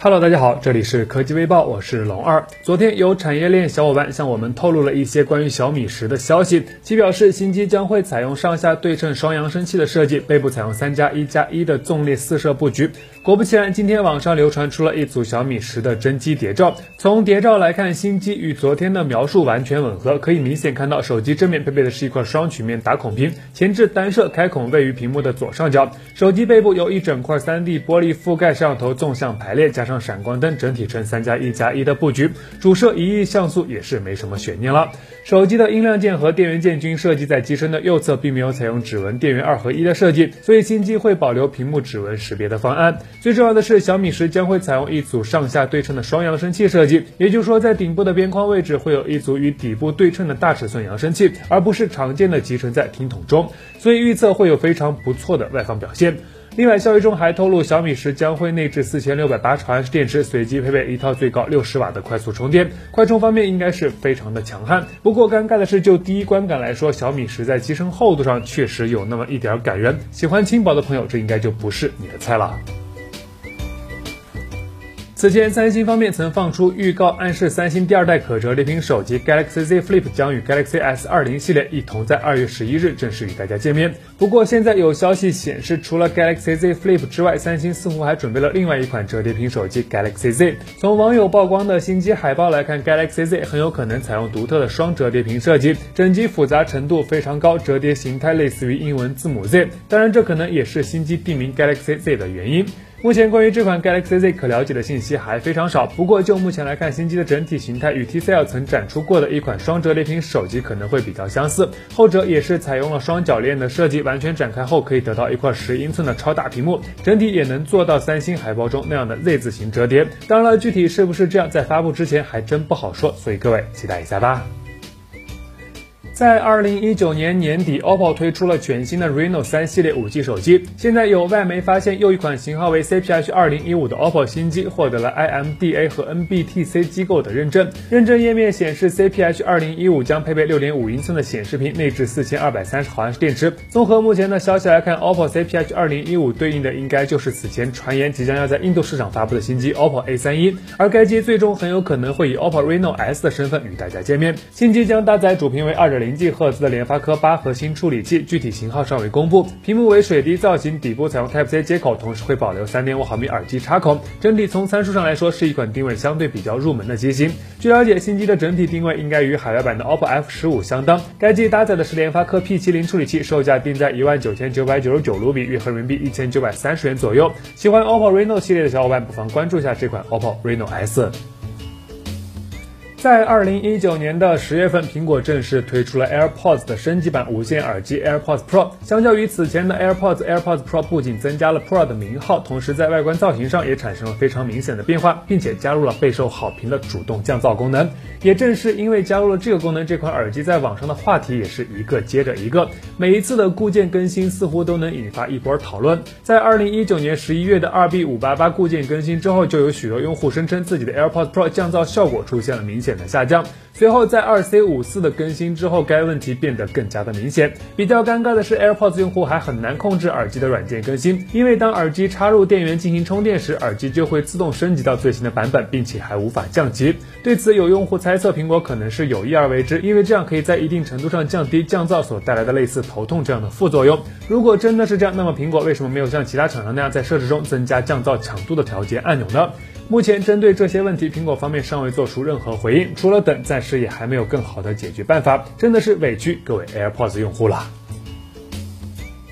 Hello，大家好，这里是科技微报，我是龙二。昨天有产业链小伙伴向我们透露了一些关于小米十的消息，其表示新机将会采用上下对称双扬声器的设计，背部采用三加一加一的纵列四摄布局。果不其然，今天网上流传出了一组小米十的真机谍照。从谍照来看，新机与昨天的描述完全吻合，可以明显看到手机正面配备的是一块双曲面打孔屏，前置单摄开孔位于屏幕的左上角。手机背部由一整块 3D 玻璃覆盖，摄像头纵向排列，加上闪光灯，整体呈三加一加一的布局。主摄一亿像素也是没什么悬念了。手机的音量键和电源键均设计在机身的右侧，并没有采用指纹电源二合一的设计，所以新机会保留屏幕指纹识别的方案。最重要的是，小米十将会采用一组上下对称的双扬声器设计，也就是说，在顶部的边框位置会有一组与底部对称的大尺寸扬声器，而不是常见的集成在听筒中，所以预测会有非常不错的外放表现。另外，消息中还透露，小米十将会内置四千六百八十毫安时电池，随机配备一套最高六十瓦的快速充电，快充方面应该是非常的强悍。不过，尴尬的是，就第一观感来说，小米十在机身厚度上确实有那么一点感人。喜欢轻薄的朋友，这应该就不是你的菜了。此前，三星方面曾放出预告，暗示三星第二代可折叠屏手机 Galaxy Z Flip 将与 Galaxy S 二零系列一同在二月十一日正式与大家见面。不过，现在有消息显示，除了 Galaxy Z Flip 之外，三星似乎还准备了另外一款折叠屏手机 Galaxy Z。从网友曝光的新机海报来看，Galaxy Z 很有可能采用独特的双折叠屏设计，整机复杂程度非常高，折叠形态类似于英文字母 Z。当然，这可能也是新机定名 Galaxy Z 的原因。目前关于这款 Galaxy Z 可了解的信息还非常少，不过就目前来看，新机的整体形态与 TCL 曾展出过的一款双折叠屏手机可能会比较相似，后者也是采用了双铰链的设计，完全展开后可以得到一块十英寸的超大屏幕，整体也能做到三星海报中那样的 Z 字形折叠。当然了，具体是不是这样，在发布之前还真不好说，所以各位期待一下吧。在二零一九年年底，OPPO 推出了全新的 Reno 三系列五 G 手机。现在有外媒发现，又一款型号为 CPH 二零一五的 OPPO 新机获得了 IMDA 和 NBTC 机构的认证。认证页面显示，CPH 二零一五将配备六点五英寸的显示屏，内置四千二百三十毫安时电池。综合目前的消息来看，OPPO CPH 二零一五对应的应该就是此前传言即将要在印度市场发布的新机 OPPO A 三一，而该机最终很有可能会以 OPPO Reno S 的身份与大家见面。新机将搭载主频为二点零。零 G 赫兹的联发科八核心处理器，具体型号尚未公布。屏幕为水滴造型，底部采用 Type C 接口，同时会保留三点五毫米耳机插孔。整体从参数上来说，是一款定位相对比较入门的机型。据了解，新机的整体定位应该与海外版的 OPPO F 十五相当。该机搭载的是联发科 P 七零处理器，售价定在一万九千九百九十九卢比，约合人民币一千九百三十元左右。喜欢 OPPO Reno 系列的小伙伴，不妨关注一下这款 OPPO Reno S。在二零一九年的十月份，苹果正式推出了 AirPods 的升级版无线耳机 AirPods Pro。相较于此前的 AirPods，AirPods Pro 不仅增加了 Pro 的名号，同时在外观造型上也产生了非常明显的变化，并且加入了备受好评的主动降噪功能。也正是因为加入了这个功能，这款耳机在网上的话题也是一个接着一个。每一次的固件更新似乎都能引发一波讨论。在二零一九年十一月的二 B 五八八固件更新之后，就有许多用户声称自己的 AirPods Pro 降噪效果出现了明显。显的下降。随后在二 C 五四的更新之后，该问题变得更加的明显。比较尴尬的是，AirPods 用户还很难控制耳机的软件更新，因为当耳机插入电源进行充电时，耳机就会自动升级到最新的版本，并且还无法降级。对此，有用户猜测苹果可能是有意而为之，因为这样可以在一定程度上降低降噪所带来的类似头痛这样的副作用。如果真的是这样，那么苹果为什么没有像其他厂商那样在设置中增加降噪强度的调节按钮呢？目前针对这些问题，苹果方面尚未做出任何回应，除了等，暂时也还没有更好的解决办法，真的是委屈各位 AirPods 用户了。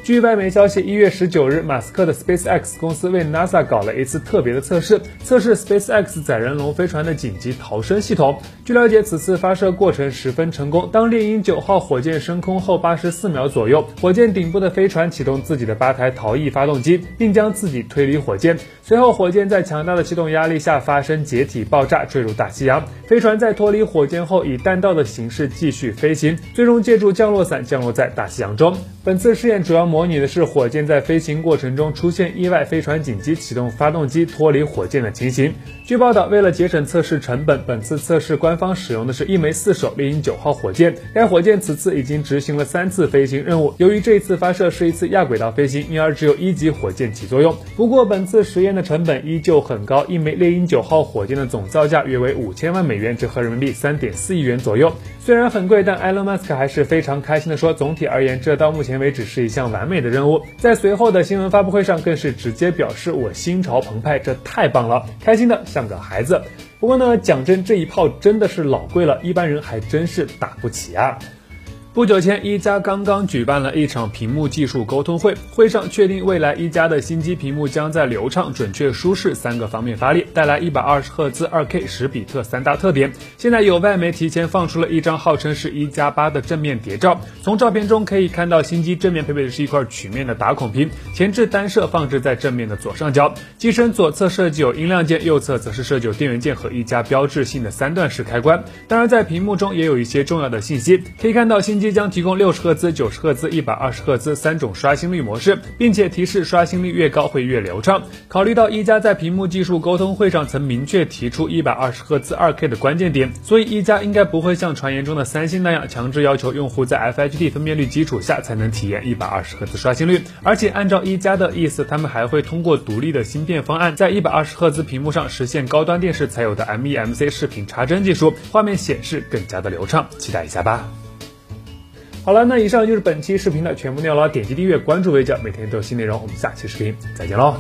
据外媒消息，一月十九日，马斯克的 SpaceX 公司为 NASA 搞了一次特别的测试，测试 SpaceX 载人龙飞船的紧急逃生系统。据了解，此次发射过程十分成功。当猎鹰九号火箭升空后八十四秒左右，火箭顶部的飞船启动自己的八台逃逸发动机，并将自己推离火箭。随后，火箭在强大的气动压力下发生解体爆炸，坠入大西洋。飞船在脱离火箭后，以弹道的形式继续飞行，最终借助降落伞降落在大西洋中。本次试验主要模模拟的是火箭在飞行过程中出现意外，飞船紧急启动发动机脱离火箭的情形。据报道，为了节省测试成本，本次测试官方使用的是一枚四手猎鹰九号火箭。该火箭此次已经执行了三次飞行任务。由于这一次发射是一次亚轨道飞行，因而只有一级火箭起作用。不过，本次实验的成本依旧很高，一枚猎鹰九号火箭的总造价约为五千万美元，折合人民币三点四亿元左右。虽然很贵，但埃隆·马斯克还是非常开心的说：“总体而言，这到目前为止是一项完美的任务。”在随后的新闻发布会上，更是直接表示：“我心潮澎湃，这太棒了，开心的像个孩子。”不过呢，讲真，这一炮真的是老贵了，一般人还真是打不起啊。不久前，一加刚刚举办了一场屏幕技术沟通会，会上确定未来一加的新机屏幕将在流畅、准确、舒适三个方面发力，带来一百二十赫兹、二 K、十比特三大特点。现在有外媒提前放出了一张号称是一加八的正面谍照，从照片中可以看到新机正面配备的是一块曲面的打孔屏，前置单摄放置在正面的左上角，机身左侧设计有音量键，右侧则是设计有电源键和一加标志性的三段式开关。当然，在屏幕中也有一些重要的信息，可以看到新机。将提供六十赫兹、九十赫兹、一百二十赫兹三种刷新率模式，并且提示刷新率越高会越流畅。考虑到一加在屏幕技术沟通会上曾明确提出一百二十赫兹二 K 的关键点，所以一加应该不会像传言中的三星那样强制要求用户在 FHD 分辨率基础下才能体验一百二十赫兹刷新率。而且按照一加的意思，他们还会通过独立的芯片方案，在一百二十赫兹屏幕上实现高端电视才有的 MEMC 视频插帧技术，画面显示更加的流畅。期待一下吧。好了，那以上就是本期视频的全部内容了。点击订阅关注微教，每天都有新内容。我们下期视频再见喽。